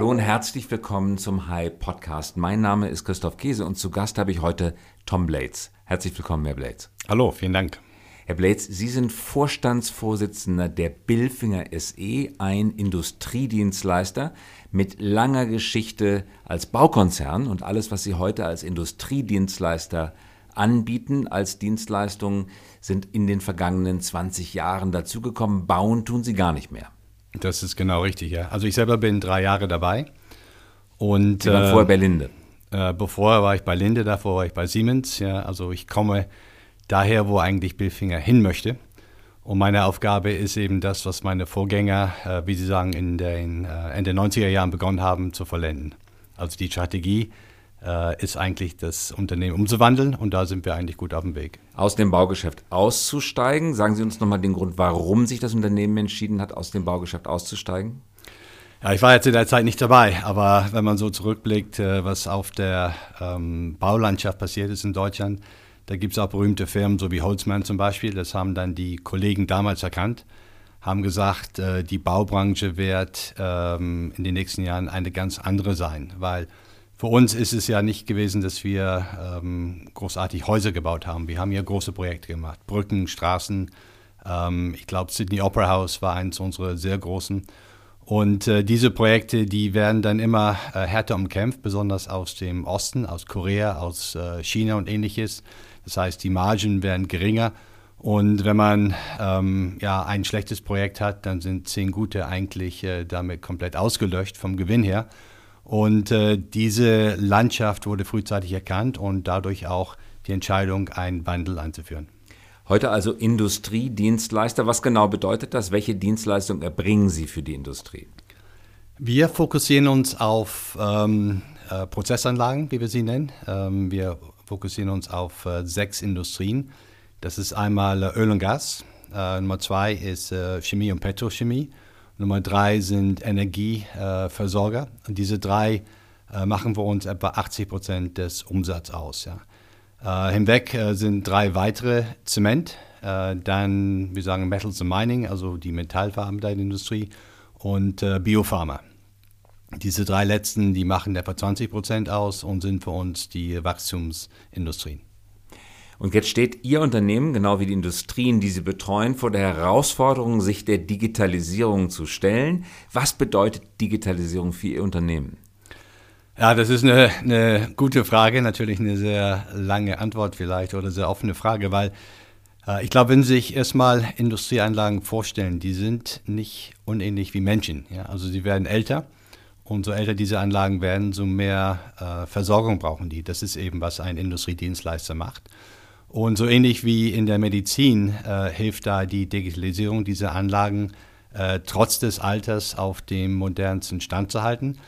Hallo und herzlich willkommen zum High Podcast. Mein Name ist Christoph Käse und zu Gast habe ich heute Tom Blades. Herzlich willkommen, Herr Blades. Hallo, vielen Dank. Herr Blades, Sie sind Vorstandsvorsitzender der Billfinger SE, ein Industriedienstleister mit langer Geschichte als Baukonzern und alles, was Sie heute als Industriedienstleister anbieten als Dienstleistungen, sind in den vergangenen 20 Jahren dazugekommen. Bauen tun Sie gar nicht mehr. Das ist genau richtig, ja. Also ich selber bin drei Jahre dabei. Und, Sie waren äh, vorher bei Linde. Äh, bevor war ich bei Linde, davor war ich bei Siemens. Ja. Also ich komme daher, wo eigentlich Billfinger hin möchte. Und meine Aufgabe ist eben das, was meine Vorgänger, äh, wie Sie sagen, in den äh, Ende 90er Jahren begonnen haben, zu vollenden. Also die Strategie ist eigentlich das Unternehmen umzuwandeln und da sind wir eigentlich gut auf dem Weg. Aus dem Baugeschäft auszusteigen. Sagen Sie uns nochmal den Grund, warum sich das Unternehmen entschieden hat, aus dem Baugeschäft auszusteigen. Ja, ich war jetzt in der Zeit nicht dabei, aber wenn man so zurückblickt, äh, was auf der ähm, Baulandschaft passiert ist in Deutschland, da gibt es auch berühmte Firmen, so wie Holzmann zum Beispiel. Das haben dann die Kollegen damals erkannt, haben gesagt, äh, die Baubranche wird ähm, in den nächsten Jahren eine ganz andere sein, weil für uns ist es ja nicht gewesen, dass wir ähm, großartig Häuser gebaut haben. Wir haben ja große Projekte gemacht, Brücken, Straßen. Ähm, ich glaube, Sydney Opera House war eines unserer sehr großen. Und äh, diese Projekte, die werden dann immer äh, härter umkämpft, besonders aus dem Osten, aus Korea, aus äh, China und ähnliches. Das heißt, die Margen werden geringer. Und wenn man ähm, ja, ein schlechtes Projekt hat, dann sind zehn gute eigentlich äh, damit komplett ausgelöscht vom Gewinn her. Und äh, diese Landschaft wurde frühzeitig erkannt und dadurch auch die Entscheidung, einen Wandel einzuführen. Heute also Industriedienstleister. Was genau bedeutet das? Welche Dienstleistung erbringen Sie für die Industrie? Wir fokussieren uns auf ähm, äh, Prozessanlagen, wie wir sie nennen. Ähm, wir fokussieren uns auf äh, sechs Industrien. Das ist einmal äh, Öl und Gas. Äh, Nummer zwei ist Chemie und Petrochemie. Nummer drei sind Energieversorger. Und diese drei äh, machen für uns etwa 80 Prozent des Umsatzes aus. Ja. Äh, hinweg äh, sind drei weitere Zement, dann, wir sagen Metals and Mining, also die metallverarbeitende Industrie und Biopharma. Diese drei letzten, die machen etwa 20 Prozent aus und sind für uns die Wachstumsindustrien. Und jetzt steht Ihr Unternehmen, genau wie die Industrien, die Sie betreuen, vor der Herausforderung, sich der Digitalisierung zu stellen. Was bedeutet Digitalisierung für Ihr Unternehmen? Ja, das ist eine, eine gute Frage, natürlich eine sehr lange Antwort vielleicht oder sehr offene Frage, weil äh, ich glaube, wenn Sie sich erstmal Industrieanlagen vorstellen, die sind nicht unähnlich wie Menschen. Ja? Also sie werden älter und so älter diese Anlagen werden, so mehr äh, Versorgung brauchen die. Das ist eben, was ein Industriedienstleister macht. Und so ähnlich wie in der Medizin äh, hilft da die Digitalisierung dieser Anlagen äh, trotz des Alters auf dem modernsten Stand zu halten,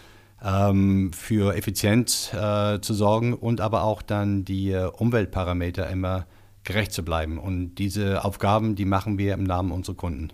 ähm, für Effizienz äh, zu sorgen und aber auch dann die äh, Umweltparameter immer gerecht zu bleiben. Und diese Aufgaben, die machen wir im Namen unserer Kunden.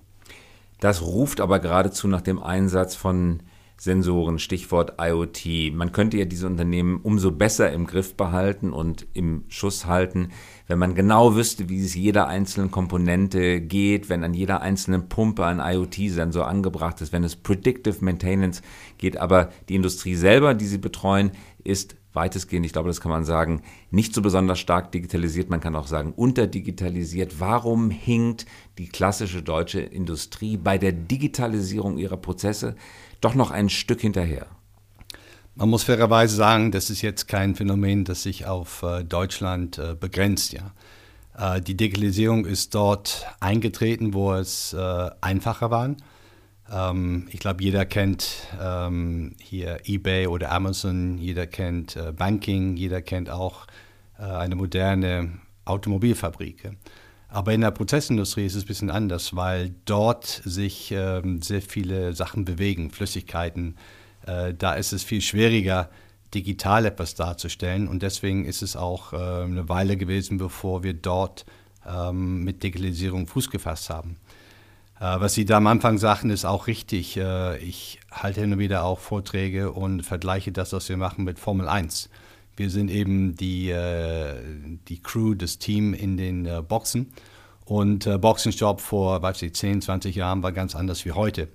Das ruft aber geradezu nach dem Einsatz von Sensoren, Stichwort IoT. Man könnte ja diese Unternehmen umso besser im Griff behalten und im Schuss halten, wenn man genau wüsste, wie es jeder einzelnen Komponente geht, wenn an jeder einzelnen Pumpe ein IoT-Sensor angebracht ist, wenn es Predictive Maintenance geht. Aber die Industrie selber, die sie betreuen, ist weitestgehend, ich glaube, das kann man sagen, nicht so besonders stark digitalisiert. Man kann auch sagen, unterdigitalisiert. Warum hinkt die klassische deutsche Industrie bei der Digitalisierung ihrer Prozesse doch noch ein Stück hinterher? Man muss fairerweise sagen, das ist jetzt kein Phänomen, das sich auf äh, Deutschland äh, begrenzt. Ja. Äh, die Digitalisierung ist dort eingetreten, wo es einfacher war. Ähm, ich glaube, jeder kennt ähm, hier eBay oder Amazon, jeder kennt Banking, jeder kennt auch eine moderne Automobilfabrik. Aber in der Prozessindustrie ist es ein bisschen anders, weil dort sich ähm, sehr viele Sachen bewegen, Flüssigkeiten. Äh, da ist es viel schwieriger, digital etwas darzustellen. Und deswegen ist es auch äh, eine Weile gewesen, bevor wir dort ähm, mit Digitalisierung Fuß gefasst haben. Äh, was Sie da am Anfang sagten, ist auch richtig. Äh, ich halte hin und wieder auch Vorträge und vergleiche das, was wir machen, mit Formel 1. Wir sind eben die, äh, die Crew, das Team in den äh, Boxen. Und äh, Boxenstopp vor, weiß ich, 10, 20 Jahren war ganz anders wie heute.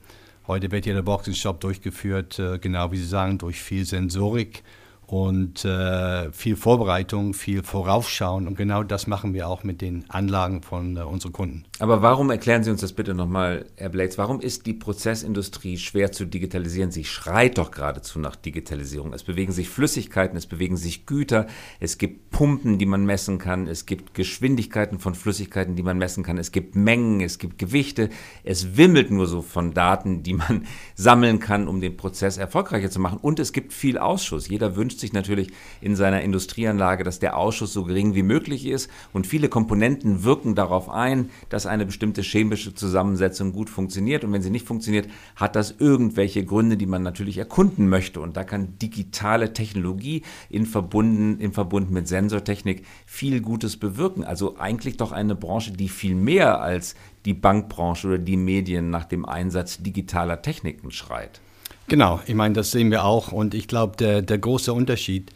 Heute wird jeder Boxenstopp durchgeführt, äh, genau wie Sie sagen, durch viel Sensorik und äh, viel Vorbereitung, viel Vorausschauen. Und genau das machen wir auch mit den Anlagen von äh, unseren Kunden. Aber warum erklären Sie uns das bitte nochmal, Herr Blades? Warum ist die Prozessindustrie schwer zu digitalisieren? Sie schreit doch geradezu nach Digitalisierung. Es bewegen sich Flüssigkeiten, es bewegen sich Güter, es gibt Pumpen, die man messen kann, es gibt Geschwindigkeiten von Flüssigkeiten, die man messen kann, es gibt Mengen, es gibt Gewichte. Es wimmelt nur so von Daten, die man sammeln kann, um den Prozess erfolgreicher zu machen. Und es gibt viel Ausschuss. Jeder wünscht sich natürlich in seiner Industrieanlage, dass der Ausschuss so gering wie möglich ist. Und viele Komponenten wirken darauf ein, dass eine bestimmte chemische Zusammensetzung gut funktioniert. Und wenn sie nicht funktioniert, hat das irgendwelche Gründe, die man natürlich erkunden möchte. Und da kann digitale Technologie in, verbunden, in Verbund mit Sensortechnik viel Gutes bewirken. Also eigentlich doch eine Branche, die viel mehr als die Bankbranche oder die Medien nach dem Einsatz digitaler Techniken schreit. Genau, ich meine, das sehen wir auch. Und ich glaube, der, der große Unterschied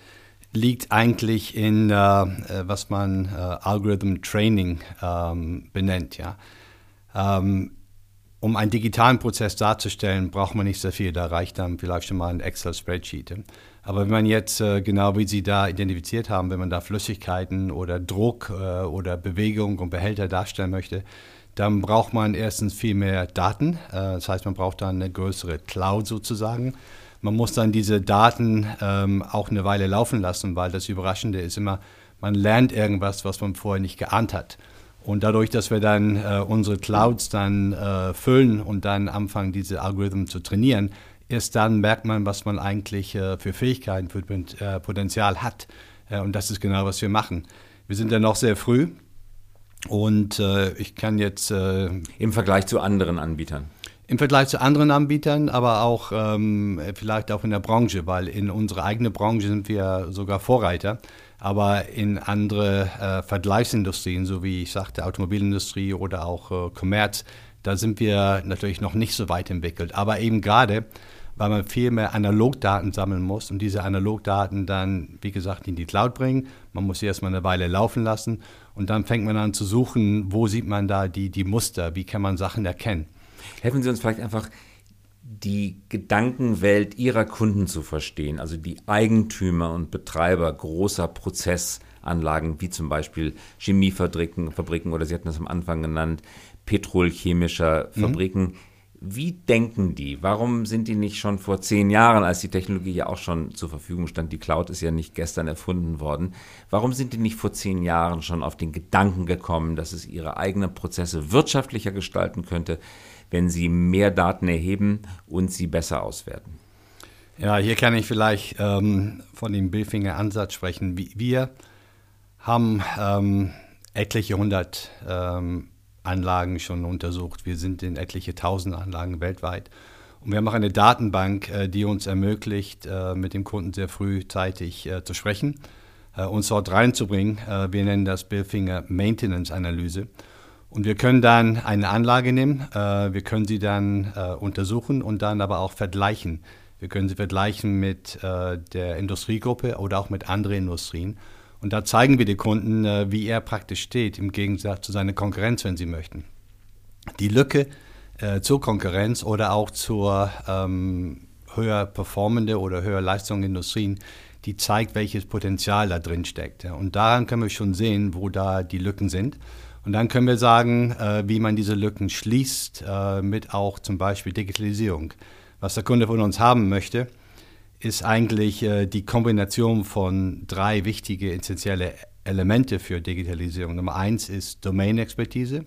liegt eigentlich in, äh, äh, was man äh, Algorithm Training ähm, benennt. Ja? Ähm, um einen digitalen Prozess darzustellen, braucht man nicht sehr viel. Da reicht dann vielleicht schon mal ein Excel-Spreadsheet. Aber wenn man jetzt, äh, genau wie Sie da identifiziert haben, wenn man da Flüssigkeiten oder Druck äh, oder Bewegung und Behälter darstellen möchte, dann braucht man erstens viel mehr Daten. Äh, das heißt, man braucht dann eine größere Cloud sozusagen. Man muss dann diese Daten ähm, auch eine Weile laufen lassen, weil das Überraschende ist immer, man lernt irgendwas, was man vorher nicht geahnt hat. Und dadurch, dass wir dann äh, unsere Clouds dann äh, füllen und dann anfangen, diese Algorithmen zu trainieren, erst dann merkt man, was man eigentlich für Fähigkeiten, für Potenzial hat. Und das ist genau, was wir machen. Wir sind ja noch sehr früh und äh, ich kann jetzt. Im Vergleich zu anderen Anbietern? Im Vergleich zu anderen Anbietern, aber auch ähm, vielleicht auch in der Branche, weil in unserer eigenen Branche sind wir sogar Vorreiter. Aber in andere äh, Vergleichsindustrien, so wie ich sagte, Automobilindustrie oder auch äh, Commerz, da sind wir natürlich noch nicht so weit entwickelt. Aber eben gerade, weil man viel mehr Analogdaten sammeln muss und diese Analogdaten dann, wie gesagt, in die Cloud bringen. Man muss sie erstmal eine Weile laufen lassen und dann fängt man an zu suchen, wo sieht man da die, die Muster, wie kann man Sachen erkennen. Helfen Sie uns vielleicht einfach, die Gedankenwelt Ihrer Kunden zu verstehen, also die Eigentümer und Betreiber großer Prozessanlagen, wie zum Beispiel Chemiefabriken Fabriken, oder Sie hatten das am Anfang genannt, petrolchemischer mhm. Fabriken. Mhm. Wie denken die? Warum sind die nicht schon vor zehn Jahren, als die Technologie ja auch schon zur Verfügung stand, die Cloud ist ja nicht gestern erfunden worden, warum sind die nicht vor zehn Jahren schon auf den Gedanken gekommen, dass es ihre eigenen Prozesse wirtschaftlicher gestalten könnte, wenn sie mehr Daten erheben und sie besser auswerten? Ja, hier kann ich vielleicht ähm, von dem Billfinger-Ansatz sprechen. Wir haben ähm, etliche hundert ähm, Anlagen schon untersucht. Wir sind in etliche tausend Anlagen weltweit. Und wir haben auch eine Datenbank, äh, die uns ermöglicht, äh, mit dem Kunden sehr frühzeitig äh, zu sprechen, uns dort reinzubringen. Wir nennen das Billfinger Maintenance Analyse. Und wir können dann eine Anlage nehmen, wir können sie dann untersuchen und dann aber auch vergleichen. Wir können sie vergleichen mit der Industriegruppe oder auch mit anderen Industrien. Und da zeigen wir den Kunden, äh, wie er praktisch steht, im Gegensatz zu seiner Konkurrenz, wenn sie möchten. Die Lücke äh, zur Konkurrenz oder auch zur ähm, höher performende oder höher leistungsfähigen Industrien, die zeigt, welches Potenzial da drin steckt. Und daran können wir schon sehen, wo da die Lücken sind. Und dann können wir sagen, äh, wie man diese Lücken schließt, äh, mit auch zum Beispiel Digitalisierung. Was der Kunde von uns haben möchte, ist eigentlich äh, die Kombination von drei wichtige essentielle Elemente für Digitalisierung. Nummer eins ist Domain-Expertise.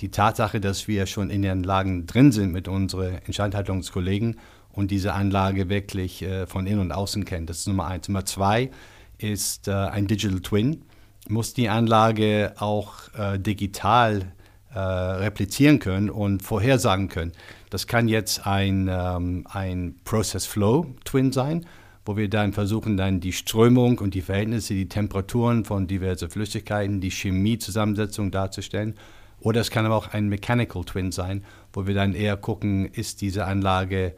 Die Tatsache, dass wir schon in den Anlagen drin sind mit unseren Instandhaltungskollegen und diese Anlage wirklich äh, von innen und außen kennen. Das ist Nummer eins. Nummer zwei ist äh, ein Digital Twin. Muss die Anlage auch äh, digital äh, replizieren können und vorhersagen können. Das kann jetzt ein, ähm, ein Process Flow Twin sein, wo wir dann versuchen, dann die Strömung und die Verhältnisse, die Temperaturen von diversen Flüssigkeiten, die Chemiezusammensetzung darzustellen. Oder es kann aber auch ein Mechanical Twin sein, wo wir dann eher gucken, ist diese Anlage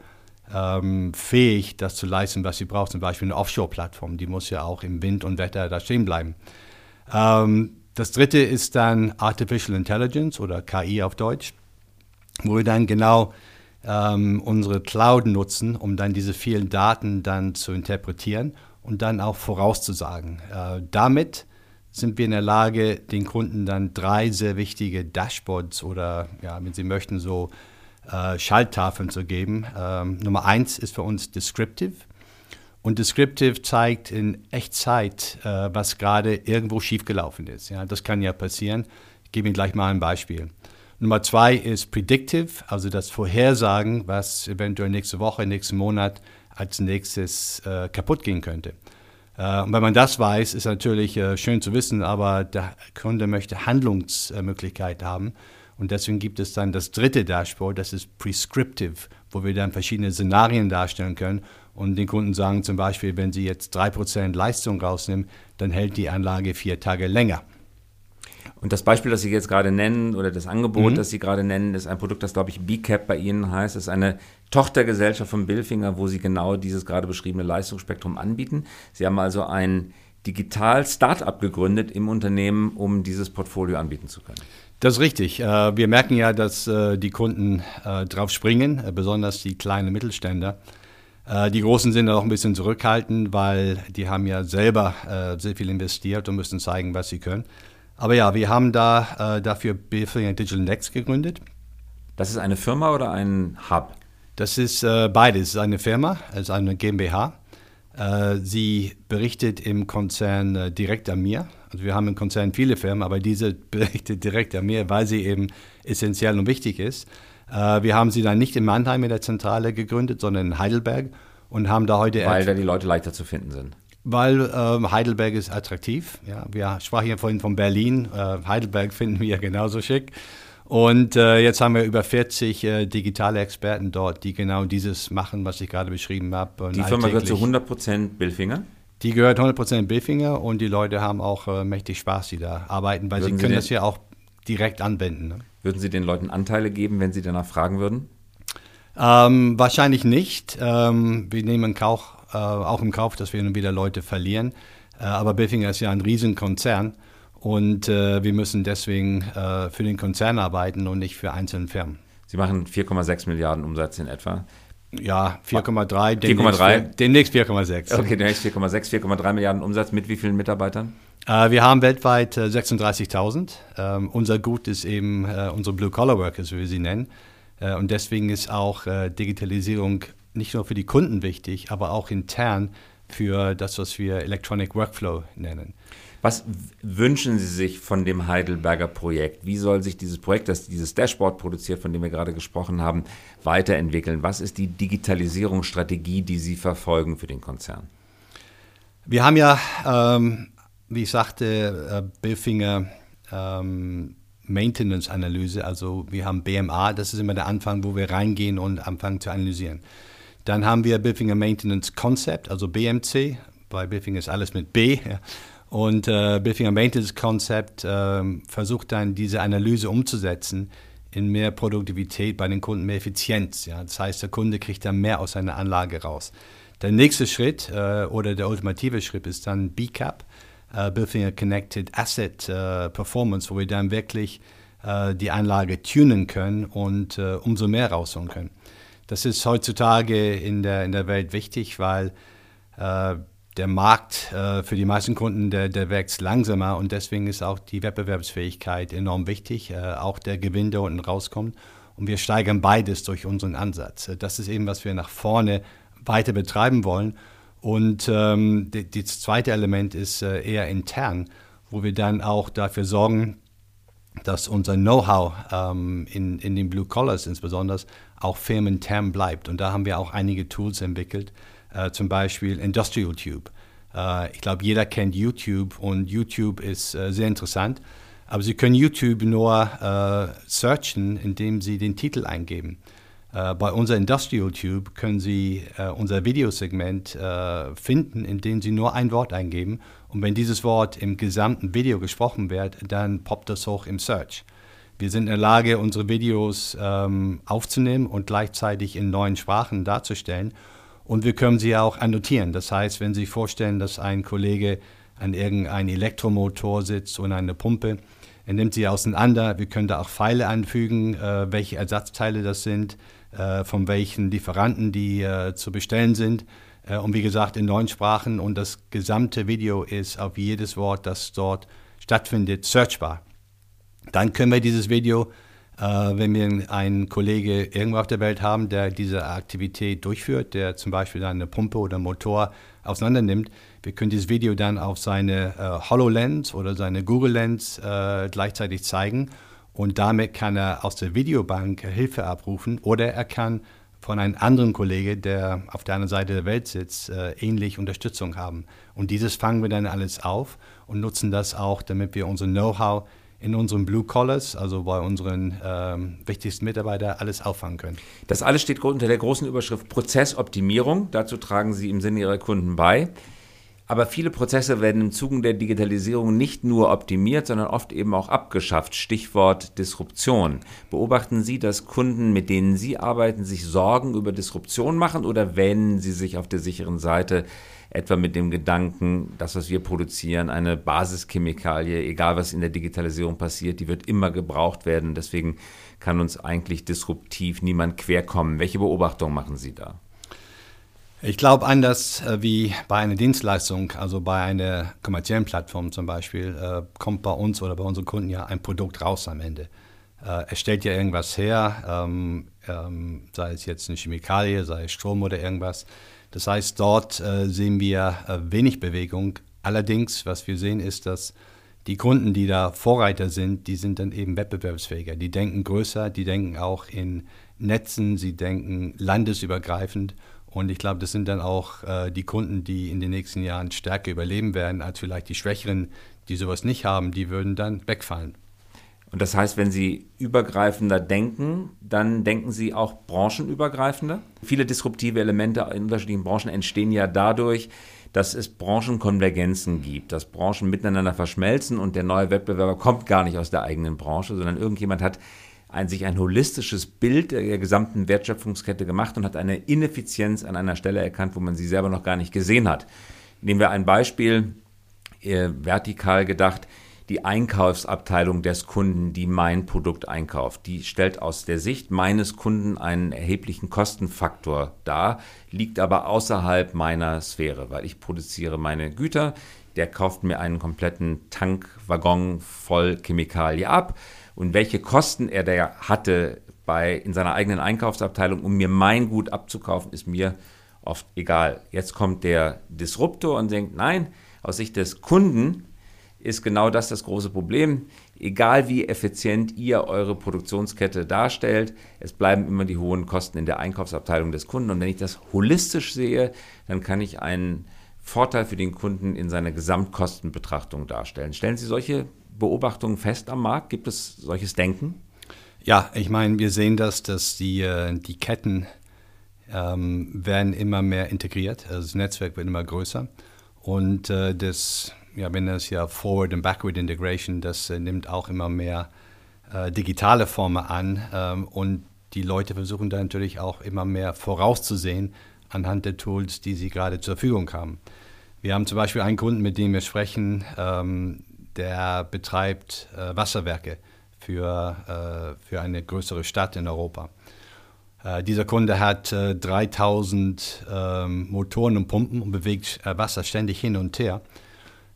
ähm, fähig, das zu leisten, was sie braucht. Zum Beispiel eine Offshore-Plattform, die muss ja auch im Wind und Wetter da stehen bleiben. Ähm, das dritte ist dann Artificial Intelligence oder KI auf Deutsch wo wir dann genau ähm, unsere Cloud nutzen, um dann diese vielen Daten dann zu interpretieren und dann auch vorauszusagen. Äh, damit sind wir in der Lage, den Kunden dann drei sehr wichtige Dashboards oder, ja, wenn Sie möchten, so äh, Schalttafeln zu geben. Ähm, Nummer eins ist für uns Descriptive. Und Descriptive zeigt in Echtzeit, äh, was gerade irgendwo schiefgelaufen ist. Ja, das kann ja passieren. Ich gebe Ihnen gleich mal ein Beispiel. Nummer zwei ist Predictive, also das Vorhersagen, was eventuell nächste Woche, nächsten Monat als nächstes äh, kaputt gehen könnte. Äh, und wenn man das weiß, ist natürlich äh, schön zu wissen, aber der Kunde möchte Handlungsmöglichkeit haben. Und deswegen gibt es dann das dritte Dashboard, das ist Prescriptive, wo wir dann verschiedene Szenarien darstellen können und den Kunden sagen zum Beispiel, wenn Sie jetzt 3% Leistung rausnehmen, dann hält die Anlage vier Tage länger. Und das Beispiel, das Sie jetzt gerade nennen, oder das Angebot, mhm. das Sie gerade nennen, ist ein Produkt, das, glaube ich, BCAP bei Ihnen heißt. Das ist eine Tochtergesellschaft von Billfinger, wo Sie genau dieses gerade beschriebene Leistungsspektrum anbieten. Sie haben also ein digital Start-up gegründet im Unternehmen, um dieses Portfolio anbieten zu können. Das ist richtig. Äh, wir merken ja, dass äh, die Kunden äh, drauf springen, besonders die kleinen Mittelständler. Die Großen sind auch ein bisschen zurückhaltend, weil die haben ja selber sehr viel investiert und müssen zeigen, was sie können. Aber ja, wir haben da äh, dafür Billfinger Digital Next gegründet. Das ist eine Firma oder ein Hub? Das ist äh, beides. Es ist eine Firma, es ist eine GmbH. Äh, sie berichtet im Konzern äh, direkt an mir. Also wir haben im Konzern viele Firmen, aber diese berichtet direkt an mir, weil sie eben essentiell und wichtig ist. Äh, wir haben sie dann nicht in Mannheim in der Zentrale gegründet, sondern in Heidelberg und haben da heute. Weil da die Leute leichter zu finden sind. Weil ähm, Heidelberg ist attraktiv. Ja, wir sprachen ja vorhin von Berlin. Äh, Heidelberg finden wir genauso schick. Und äh, jetzt haben wir über 40 äh, digitale Experten dort, die genau dieses machen, was ich gerade beschrieben habe. Die Firma gehört zu 100% Billfinger? Die gehört 100% Billfinger und die Leute haben auch äh, mächtig Spaß, die da arbeiten, weil Würden sie können Sie das ja auch direkt anwenden. Ne? Würden Sie den Leuten Anteile geben, wenn Sie danach fragen würden? Ähm, wahrscheinlich nicht. Ähm, wir nehmen Kauf, äh, auch im Kauf, dass wir nun wieder Leute verlieren. Äh, aber Biffinger ist ja ein Riesenkonzern und äh, wir müssen deswegen äh, für den Konzern arbeiten und nicht für einzelne Firmen. Sie machen 4,6 Milliarden Umsatz in etwa. Ja, 4,3. 4,3? Demnächst 4,6. Okay, demnächst 4,6, 4,3 Milliarden Umsatz mit wie vielen Mitarbeitern? Äh, wir haben weltweit äh, 36.000. Ähm, unser Gut ist eben äh, unsere Blue-Collar-Workers, wie wir sie nennen. Äh, und deswegen ist auch Digitalisierung nicht nur für die Kunden wichtig, aber auch intern für das, was wir Electronic Workflow nennen. Was wünschen Sie sich von dem Heidelberger Projekt? Wie soll sich dieses Projekt, das dieses Dashboard produziert, von dem wir gerade gesprochen haben, weiterentwickeln? Was ist die Digitalisierungsstrategie, die Sie verfolgen für den Konzern? Wir haben ja ähm, wie ich sagte, äh, Billfinger ähm, Maintenance-Analyse. Also wir haben BMA, das ist immer der Anfang, wo wir reingehen und anfangen zu analysieren. Dann haben wir Billfinger Maintenance Concept, also BMC. Bei Billfinger ist alles mit B. Ja. Und äh, Billfinger Maintenance Concept äh, versucht dann diese Analyse umzusetzen in mehr Produktivität bei den Kunden, mehr Effizienz. Ja. Das heißt, der Kunde kriegt dann mehr aus seiner Anlage raus. Der nächste Schritt äh, oder der ultimative Schritt ist dann BCAP äh, Bilfinger Connected Asset äh, Performance, wo wir dann wirklich äh, die Anlage tunen können und äh, umso mehr rausholen können. Das ist heutzutage in der, in der Welt wichtig, weil äh, der Markt äh, für die meisten Kunden, der, der wächst langsamer und deswegen ist auch die Wettbewerbsfähigkeit enorm wichtig, auch der Gewinn, der unten rauskommt. Und wir steigern beides durch unseren Ansatz. Das ist eben, was wir nach vorne weiter betreiben wollen. Und ähm, das zweite Element ist äh, eher intern, wo wir dann auch dafür sorgen, dass unser Know-how ähm, in, in den Blue Collars insbesondere auch firmenintern bleibt. Und da haben wir auch einige Tools entwickelt, äh, zum Beispiel Industrial Tube. Äh, ich glaube, jeder kennt YouTube und YouTube ist äh, sehr interessant. Aber Sie können YouTube nur äh, searchen, indem Sie den Titel eingeben. Äh, bei unserer Industrial Tube können Sie äh, unser Videosegment finden, indem Sie nur ein Wort eingeben. Und wenn dieses Wort im gesamten Video gesprochen wird, dann poppt das hoch im Search. Wir sind in der Lage, unsere Videos ähm, aufzunehmen und gleichzeitig in neuen Sprachen darzustellen. Und wir können sie auch annotieren. Das heißt, wenn Sie sich vorstellen, dass ein Kollege an irgendeinem Elektromotor sitzt und eine Pumpe, er nimmt sie auseinander. Wir können da auch Pfeile anfügen, äh, welche Ersatzteile das sind äh, von welchen Lieferanten die äh, zu bestellen sind. Äh, und wie gesagt, in neun Sprachen und das gesamte Video ist auf jedes Wort, das dort stattfindet, searchbar. Dann können wir dieses Video, äh, wenn wir einen Kollege irgendwo auf der Welt haben, der diese Aktivität durchführt, der zum Beispiel eine Pumpe oder Motor auseinander nimmt, wir können dieses Video dann auf seine äh, HoloLens oder seine Google Lens äh, gleichzeitig zeigen und damit kann er aus der Videobank Hilfe abrufen oder er kann von einem anderen Kollegen, der auf der anderen Seite der Welt sitzt, äh, ähnlich Unterstützung haben. Und dieses fangen wir dann alles auf und nutzen das auch, damit wir unser Know-how in unseren Blue Collars, also bei unseren ähm, wichtigsten Mitarbeitern, alles auffangen können. Das alles steht unter der großen Überschrift Prozessoptimierung. Dazu tragen Sie im Sinne Ihrer Kunden bei. Aber viele Prozesse werden im Zuge der Digitalisierung nicht nur optimiert, sondern oft eben auch abgeschafft. Stichwort Disruption. Beobachten Sie, dass Kunden, mit denen Sie arbeiten, sich Sorgen über Disruption machen oder wähnen Sie sich auf der sicheren Seite etwa mit dem Gedanken, das, was wir produzieren, eine Basischemikalie, egal was in der Digitalisierung passiert, die wird immer gebraucht werden. Deswegen kann uns eigentlich disruptiv niemand querkommen. Welche Beobachtungen machen Sie da? Ich glaube anders äh, wie bei einer Dienstleistung, also bei einer kommerziellen Plattform zum Beispiel, äh, kommt bei uns oder bei unseren Kunden ja ein Produkt raus am Ende. Äh, er stellt ja irgendwas her, ähm, ähm, sei es jetzt eine Chemikalie, sei es Strom oder irgendwas. Das heißt, dort äh, sehen wir äh, wenig Bewegung. Allerdings, was wir sehen, ist, dass die Kunden, die da Vorreiter sind, die sind dann eben wettbewerbsfähiger. Die denken größer, die denken auch in Netzen, sie denken landesübergreifend und ich glaube, das sind dann auch äh, die Kunden, die in den nächsten Jahren stärker überleben werden, als vielleicht die Schwächeren, die sowas nicht haben, die würden dann wegfallen. Und das heißt, wenn Sie übergreifender denken, dann denken Sie auch branchenübergreifender? Viele disruptive Elemente in unterschiedlichen Branchen entstehen ja dadurch, dass es Branchenkonvergenzen gibt, dass Branchen miteinander verschmelzen und der neue Wettbewerber kommt gar nicht aus der eigenen Branche, sondern irgendjemand hat ein, sich ein holistisches Bild der gesamten Wertschöpfungskette gemacht und hat eine Ineffizienz an einer Stelle erkannt, wo man sie selber noch gar nicht gesehen hat. Nehmen wir ein Beispiel, äh, vertikal gedacht, die Einkaufsabteilung des Kunden, die mein Produkt einkauft, die stellt aus der Sicht meines Kunden einen erheblichen Kostenfaktor dar, liegt aber außerhalb meiner Sphäre, weil ich produziere meine Güter, der kauft mir einen kompletten Tankwaggon voll Chemikalie ab. Und welche Kosten er da hatte bei, in seiner eigenen Einkaufsabteilung, um mir mein Gut abzukaufen, ist mir oft egal. Jetzt kommt der Disruptor und denkt, nein, aus Sicht des Kunden ist genau das das große Problem. Egal wie effizient ihr eure Produktionskette darstellt, es bleiben immer die hohen Kosten in der Einkaufsabteilung des Kunden. Und wenn ich das holistisch sehe, dann kann ich einen Vorteil für den Kunden in seiner Gesamtkostenbetrachtung darstellen. Stellen Sie solche Beobachtungen fest am Markt? Gibt es solches Denken? Ja, ich meine, wir sehen das, dass die, äh, die Ketten ähm, werden immer mehr integriert, also das Netzwerk wird immer größer und äh, das, ja, wenn das ja Forward und Backward Integration, das äh, nimmt auch immer mehr äh, digitale Formen an ähm, und die Leute versuchen da natürlich auch immer mehr vorauszusehen anhand der Tools, die sie gerade zur Verfügung haben. Wir haben zum Beispiel einen Kunden, mit dem wir sprechen, ähm, der betreibt äh, Wasserwerke für, äh, für eine größere Stadt in Europa. Äh, dieser Kunde hat 3000 äh, ähm, Motoren und Pumpen und bewegt äh, Wasser ständig hin und her,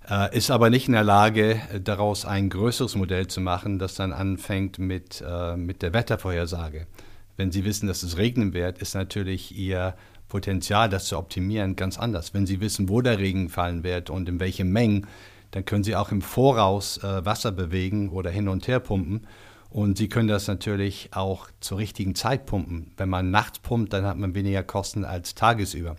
äh, ist aber nicht in der Lage, daraus ein größeres Modell zu machen, das dann anfängt mit, mit der Wettervorhersage. Wenn Sie wissen, dass es regnen wird, ist natürlich Ihr Potenzial, das zu optimieren, ganz anders. Wenn Sie wissen, wo der Regen fallen wird und in welchen Mengen, dann können Sie auch im Voraus äh, Wasser bewegen oder hin und her pumpen. Und Sie können das natürlich auch zur richtigen Zeit pumpen. Wenn man nachts pumpt, dann hat man weniger Kosten als tagesüber.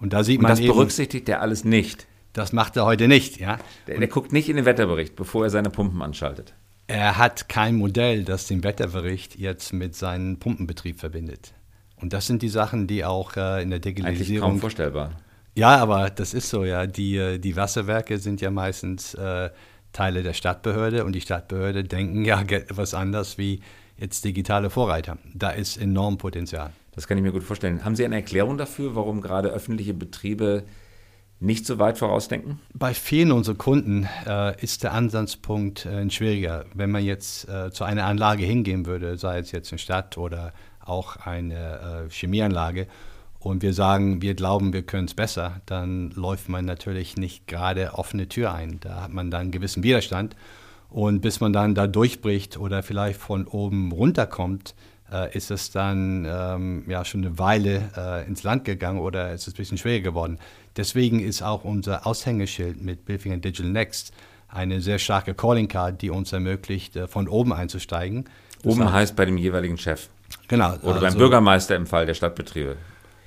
Und da sieht und man das eben, berücksichtigt er alles nicht. Das macht er heute nicht, ja. Der, der guckt nicht in den Wetterbericht, bevor er seine Pumpen anschaltet. Er hat kein Modell, das den Wetterbericht jetzt mit seinem Pumpenbetrieb verbindet. Und das sind die Sachen, die auch äh, in der Digitalisierung. Eigentlich kaum vorstellbar. Ja, aber das ist so, ja. Die, äh, die Wasserwerke sind ja meistens äh, Teile der Stadtbehörde und die Stadtbehörde denken ja etwas anders wie jetzt digitale Vorreiter. Da ist enorm Potenzial. Das kann ich mir gut vorstellen. Haben Sie eine Erklärung dafür, warum gerade öffentliche Betriebe nicht so weit vorausdenken? Bei vielen unserer Kunden äh, ist der Ansatzpunkt äh, schwieriger. Wenn man jetzt äh, zu einer Anlage hingehen würde, sei es jetzt eine Stadt oder auch eine äh, Chemieanlage und wir sagen, wir glauben, wir können es besser, dann läuft man natürlich nicht gerade offene Tür ein. Da hat man dann einen gewissen Widerstand. Und bis man dann da durchbricht oder vielleicht von oben runterkommt, äh, ist es dann ähm, ja schon eine Weile äh, ins Land gegangen oder ist es ein bisschen schwieriger geworden. Deswegen ist auch unser Aushängeschild mit Bilfinger Digital Next eine sehr starke Calling Card, die uns ermöglicht, äh, von oben einzusteigen. Oben das heißt bei dem jeweiligen Chef. Genau. Oder also, beim Bürgermeister im Fall der Stadtbetriebe.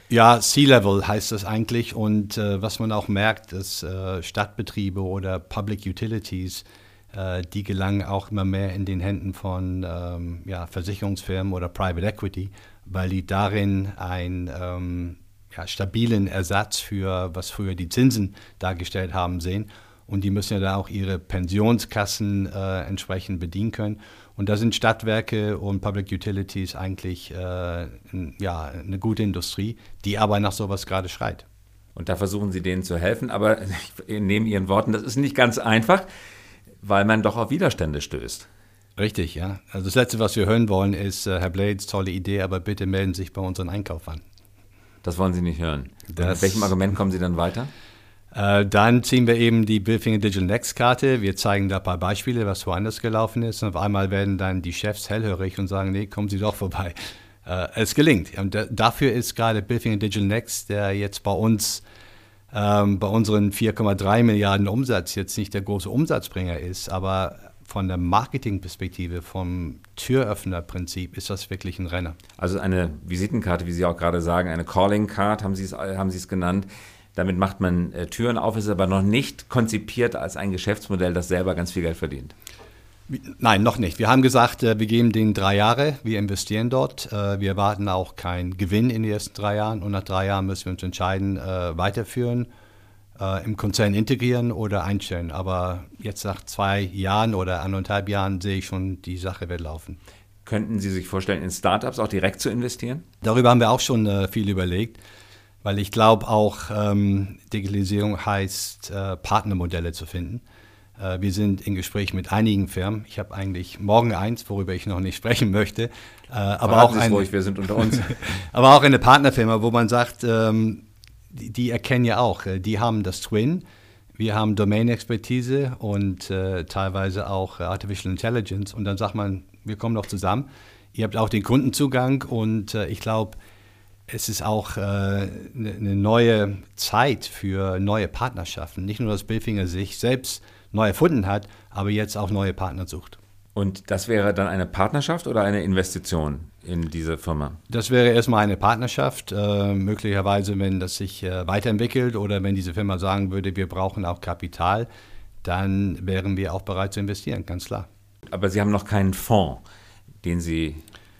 Ja, Sea-Level heißt das eigentlich. Und äh, was man auch merkt, dass äh, Stadtbetriebe oder Public Utilities, äh, die gelangen auch immer mehr in den Händen von ähm, ja, Versicherungsfirmen oder Private Equity, weil die darin einen ähm, ja, stabilen Ersatz für, was früher die Zinsen dargestellt haben, sehen. Und die müssen ja da auch ihre Pensionskassen äh, entsprechend bedienen können. Und da sind Stadtwerke und Public Utilities eigentlich äh, ja, eine gute Industrie, die aber nach sowas gerade schreit. Und da versuchen Sie denen zu helfen, aber ich nehme Ihren Worten, das ist nicht ganz einfach, weil man doch auf Widerstände stößt. Richtig, ja. Also das Letzte, was wir hören wollen, ist, äh, Herr Blades, tolle Idee, aber bitte melden Sie sich bei unseren Einkauf an. Das wollen Sie nicht hören. Mit welchem Argument kommen Sie dann weiter? Äh, dann ziehen wir eben die Billfinger Digital Next Karte. Wir zeigen da ein paar Beispiele, was woanders gelaufen ist. Und auf einmal werden dann die Chefs hellhörig und sagen, nee, kommen Sie doch vorbei. Äh, es gelingt. Und dafür ist gerade Billfinger Digital Next, der jetzt bei uns ähm, bei unseren 4,3 Milliarden Umsatz jetzt nicht der große Umsatzbringer ist, aber von der Marketingperspektive, vom Türöffnerprinzip ist das wirklich ein Renner. Also eine Visitenkarte, wie Sie auch gerade sagen, eine Calling Card haben Sie es, haben Sie es genannt. Damit macht man äh, Türen auf, ist aber noch nicht konzipiert als ein Geschäftsmodell, das selber ganz viel Geld verdient. Nein, noch nicht. Wir haben gesagt, äh, wir geben den drei Jahre, wir investieren dort. Äh, wir erwarten auch keinen Gewinn in den ersten drei Jahren und nach drei Jahren müssen wir uns entscheiden, äh, weiterführen, äh, im Konzern integrieren oder einstellen. Aber jetzt nach zwei Jahren oder anderthalb Jahren sehe ich schon, die Sache wird laufen. Könnten Sie sich vorstellen, in Startups auch direkt zu investieren? Darüber haben wir auch schon äh, viel überlegt. Weil ich glaube auch, ähm, Digitalisierung heißt, äh, Partnermodelle zu finden. Äh, wir sind in Gespräch mit einigen Firmen. Ich habe eigentlich morgen eins, worüber ich noch nicht sprechen möchte. Äh, aber auch eine, ruhig, wir sind unter uns. aber auch eine Partnerfirma, wo man sagt, ähm, die, die, erkennen ja auch, äh, die haben das Twin. Wir haben Domain-Expertise und äh, teilweise auch Artificial Intelligence. Und dann sagt man, wir kommen doch zusammen. Ihr habt auch den Kundenzugang und äh, ich glaube, es ist auch eine äh, ne neue Zeit für neue Partnerschaften. Nicht nur, dass Billfinger sich selbst neu erfunden hat, aber jetzt auch neue Partner sucht. Und das wäre dann eine Partnerschaft oder eine Investition in diese Firma? Das wäre erstmal eine Partnerschaft. Äh, möglicherweise, wenn das sich äh, weiterentwickelt oder wenn diese Firma sagen würde, wir brauchen auch Kapital, dann wären wir auch bereit zu investieren, ganz klar. Aber Sie haben noch keinen Fonds, den Sie.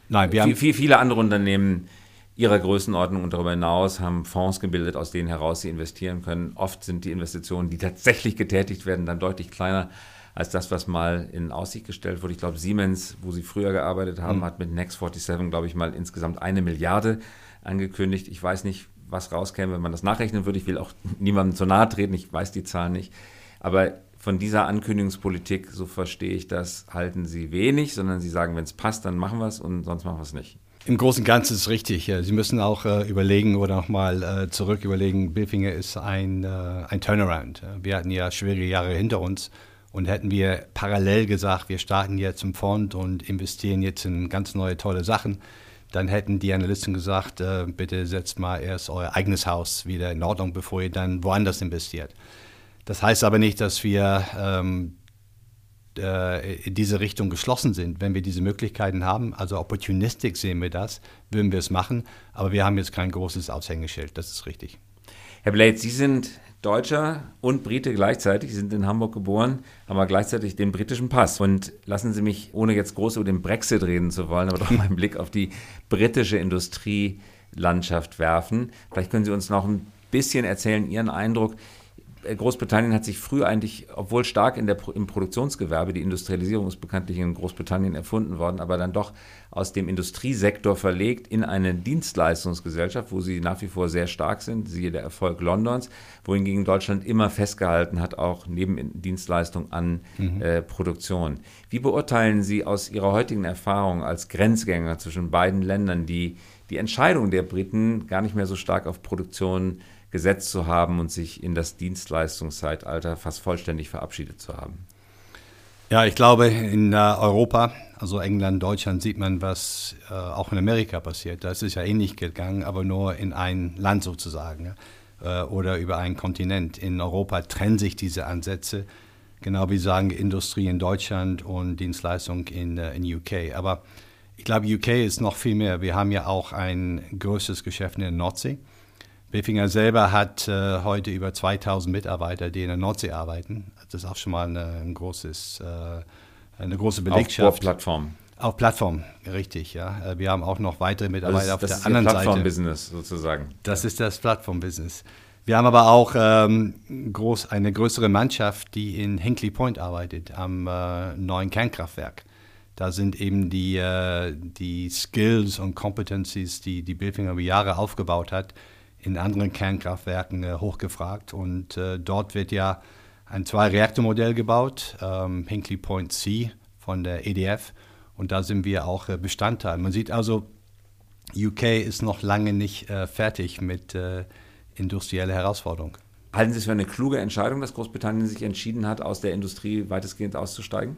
Nein, wir haben. Viele andere Unternehmen ihrer Größenordnung und darüber hinaus haben Fonds gebildet, aus denen heraus sie investieren können. Oft sind die Investitionen, die tatsächlich getätigt werden, dann deutlich kleiner als das, was mal in Aussicht gestellt wurde. Ich glaube, Siemens, wo sie früher gearbeitet haben, mhm. hat mit Next 47, glaube ich, mal insgesamt eine Milliarde angekündigt. Ich weiß nicht, was rauskäme, wenn man das nachrechnen würde. Ich will auch niemandem zu nahe treten, ich weiß die Zahlen nicht. Aber von dieser Ankündigungspolitik, so verstehe ich das, halten sie wenig, sondern sie sagen, wenn es passt, dann machen wir es und sonst machen wir es nicht. Im Großen und Ganzen ist es richtig. Sie müssen auch äh, überlegen oder nochmal äh, zurück überlegen, Billfinger ist ein, äh, ein Turnaround. Wir hatten ja schwierige Jahre hinter uns und hätten wir parallel gesagt, wir starten jetzt im Fond und investieren jetzt in ganz neue tolle Sachen, dann hätten die Analysten gesagt, äh, bitte setzt mal erst euer eigenes Haus wieder in Ordnung, bevor ihr dann woanders investiert. Das heißt aber nicht, dass wir ähm, äh, in diese Richtung geschlossen sind. Wenn wir diese Möglichkeiten haben, also opportunistisch sehen wir das, würden wir es machen. Aber wir haben jetzt kein großes Aushängeschild, das ist richtig. Herr Blade, Sie sind Deutscher und Brite gleichzeitig. Sie sind in Hamburg geboren, haben aber gleichzeitig den britischen Pass. Und lassen Sie mich, ohne jetzt groß über den Brexit reden zu wollen, aber doch mal einen Blick auf die britische Industrielandschaft werfen. Vielleicht können Sie uns noch ein bisschen erzählen, Ihren Eindruck Großbritannien hat sich früh eigentlich, obwohl stark in der, im Produktionsgewerbe, die Industrialisierung ist bekanntlich in Großbritannien erfunden worden, aber dann doch aus dem Industriesektor verlegt in eine Dienstleistungsgesellschaft, wo sie nach wie vor sehr stark sind, siehe der Erfolg Londons, wohingegen Deutschland immer festgehalten hat, auch neben Dienstleistung an mhm. äh, Produktion. Wie beurteilen Sie aus Ihrer heutigen Erfahrung als Grenzgänger zwischen beiden Ländern die, die Entscheidung der Briten, gar nicht mehr so stark auf Produktion gesetzt zu haben und sich in das Dienstleistungszeitalter fast vollständig verabschiedet zu haben? Ja, ich glaube, in äh, Europa, also England, Deutschland, sieht man, was äh, auch in Amerika passiert. Da ist es ja ähnlich gegangen, aber nur in ein Land sozusagen äh, oder über einen Kontinent. In Europa trennen sich diese Ansätze, genau wie sagen Industrie in Deutschland und Dienstleistung in, in UK. Aber ich glaube, UK ist noch viel mehr. Wir haben ja auch ein größeres Geschäft in der Nordsee. Bilfinger selber hat äh, heute über 2000 Mitarbeiter, die in der Nordsee arbeiten. Das ist auch schon mal eine, ein großes, äh, eine große Belegschaft. Auf Plattform. Auf Plattform, richtig, ja. Äh, wir haben auch noch weitere Mitarbeiter das ist, auf der anderen Seite. Das ist Plattform-Business sozusagen. Das ist das Plattform-Business. Wir haben aber auch ähm, groß, eine größere Mannschaft, die in Hinkley Point arbeitet, am äh, neuen Kernkraftwerk. Da sind eben die, äh, die Skills und Competencies, die die Bilfinger über Jahre aufgebaut hat, in anderen Kernkraftwerken äh, hochgefragt. Und äh, dort wird ja ein Zwei-Reaktor-Modell gebaut, ähm, Hinkley Point C von der EDF. Und da sind wir auch äh, Bestandteil. Man sieht also, UK ist noch lange nicht äh, fertig mit äh, industrieller Herausforderung. Halten Sie es für eine kluge Entscheidung, dass Großbritannien sich entschieden hat, aus der Industrie weitestgehend auszusteigen?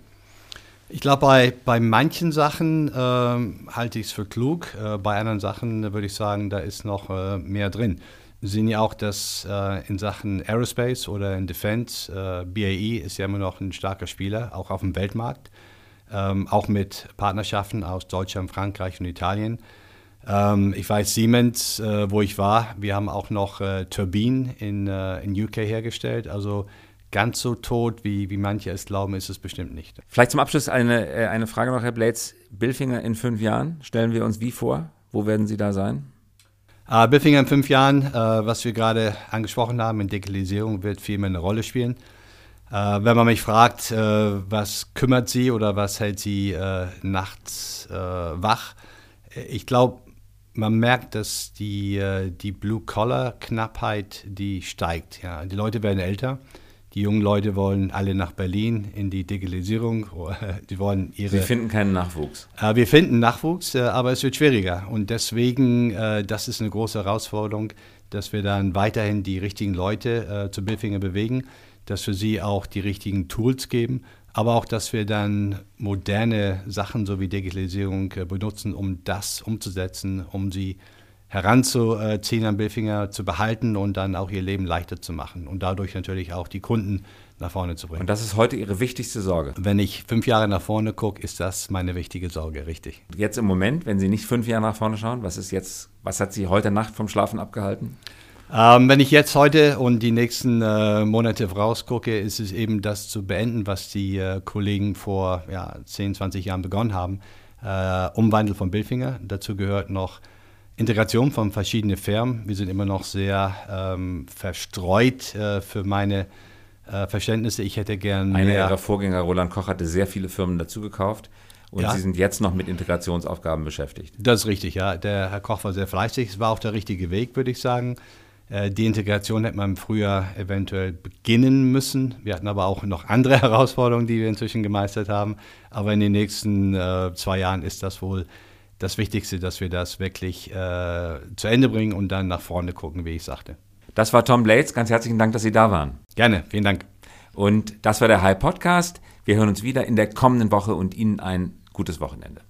Ich glaube, bei, bei manchen Sachen äh, halte ich es für klug. Äh, bei anderen Sachen würde ich sagen, da ist noch äh, mehr drin. Wir sehen ja auch, dass äh, in Sachen Aerospace oder in Defense, äh, BAE ist ja immer noch ein starker Spieler, auch auf dem Weltmarkt. Ähm, auch mit Partnerschaften aus Deutschland, Frankreich und Italien. Ähm, ich weiß, Siemens, äh, wo ich war, wir haben auch noch Turbinen in, in UK hergestellt. Also ganz so tot, wie, wie manche es glauben, ist es bestimmt nicht. Vielleicht zum Abschluss eine, äh, eine Frage noch, Herr Blades. Billfinger in fünf Jahren, stellen wir uns wie vor? Wo werden Sie da sein? Uh, Billfinger in fünf Jahren, uh, was wir gerade angesprochen haben, in Digitalisierung wird viel mehr eine Rolle spielen. Uh, wenn man mich fragt, was kümmert Sie oder was hält Sie nachts wach, ich glaube, man merkt, dass die, die Blue-Collar-Knappheit, die steigt. Ja. Die Leute werden älter. Die jungen Leute wollen alle nach Berlin in die Digitalisierung. Die wollen ihre. Sie finden keinen Nachwuchs. Äh, wir finden Nachwuchs, äh, aber es wird schwieriger. Und deswegen, äh, das ist eine große Herausforderung, dass wir dann weiterhin die richtigen Leute zu Billfinger bewegen, dass wir sie auch die richtigen Tools geben, aber auch, dass wir dann moderne Sachen so wie Digitalisierung benutzen, um das umzusetzen, um sie heranzuziehen an Billfinger, zu behalten und dann auch ihr Leben leichter zu machen und dadurch natürlich auch die Kunden nach vorne zu bringen. Und das ist heute Ihre wichtigste Sorge? Wenn ich fünf Jahre nach vorne gucke, ist das meine wichtige Sorge, richtig. Jetzt im Moment, wenn Sie nicht fünf Jahre nach vorne schauen, was ist jetzt, was hat Sie heute Nacht vom Schlafen abgehalten? Ähm, wenn ich jetzt heute und die nächsten äh, Monate vorausgucke, ist es eben das zu beenden, was die äh, Kollegen vor ja, 10, 20 Jahren begonnen haben. Äh, Umwandel von Billfinger. Dazu gehört noch Integration von verschiedenen Firmen. Wir sind immer noch sehr ähm, verstreut äh, für meine äh, Verständnisse. Ich hätte gern. Einer Ihrer Vorgänger, Roland Koch, hatte sehr viele Firmen dazu gekauft. Und ja. Sie sind jetzt noch mit Integrationsaufgaben beschäftigt. Das ist richtig, ja. Der Herr Koch war sehr fleißig. Es war auch der richtige Weg, würde ich sagen. Äh, die Integration hätte man früher eventuell beginnen müssen. Wir hatten aber auch noch andere Herausforderungen, die wir inzwischen gemeistert haben. Aber in den nächsten äh, zwei Jahren ist das wohl das Wichtigste, dass wir das wirklich äh, zu Ende bringen und dann nach vorne gucken, wie ich sagte. Das war Tom Blades. Ganz herzlichen Dank, dass Sie da waren. Gerne, vielen Dank. Und das war der High Podcast. Wir hören uns wieder in der kommenden Woche und Ihnen ein gutes Wochenende.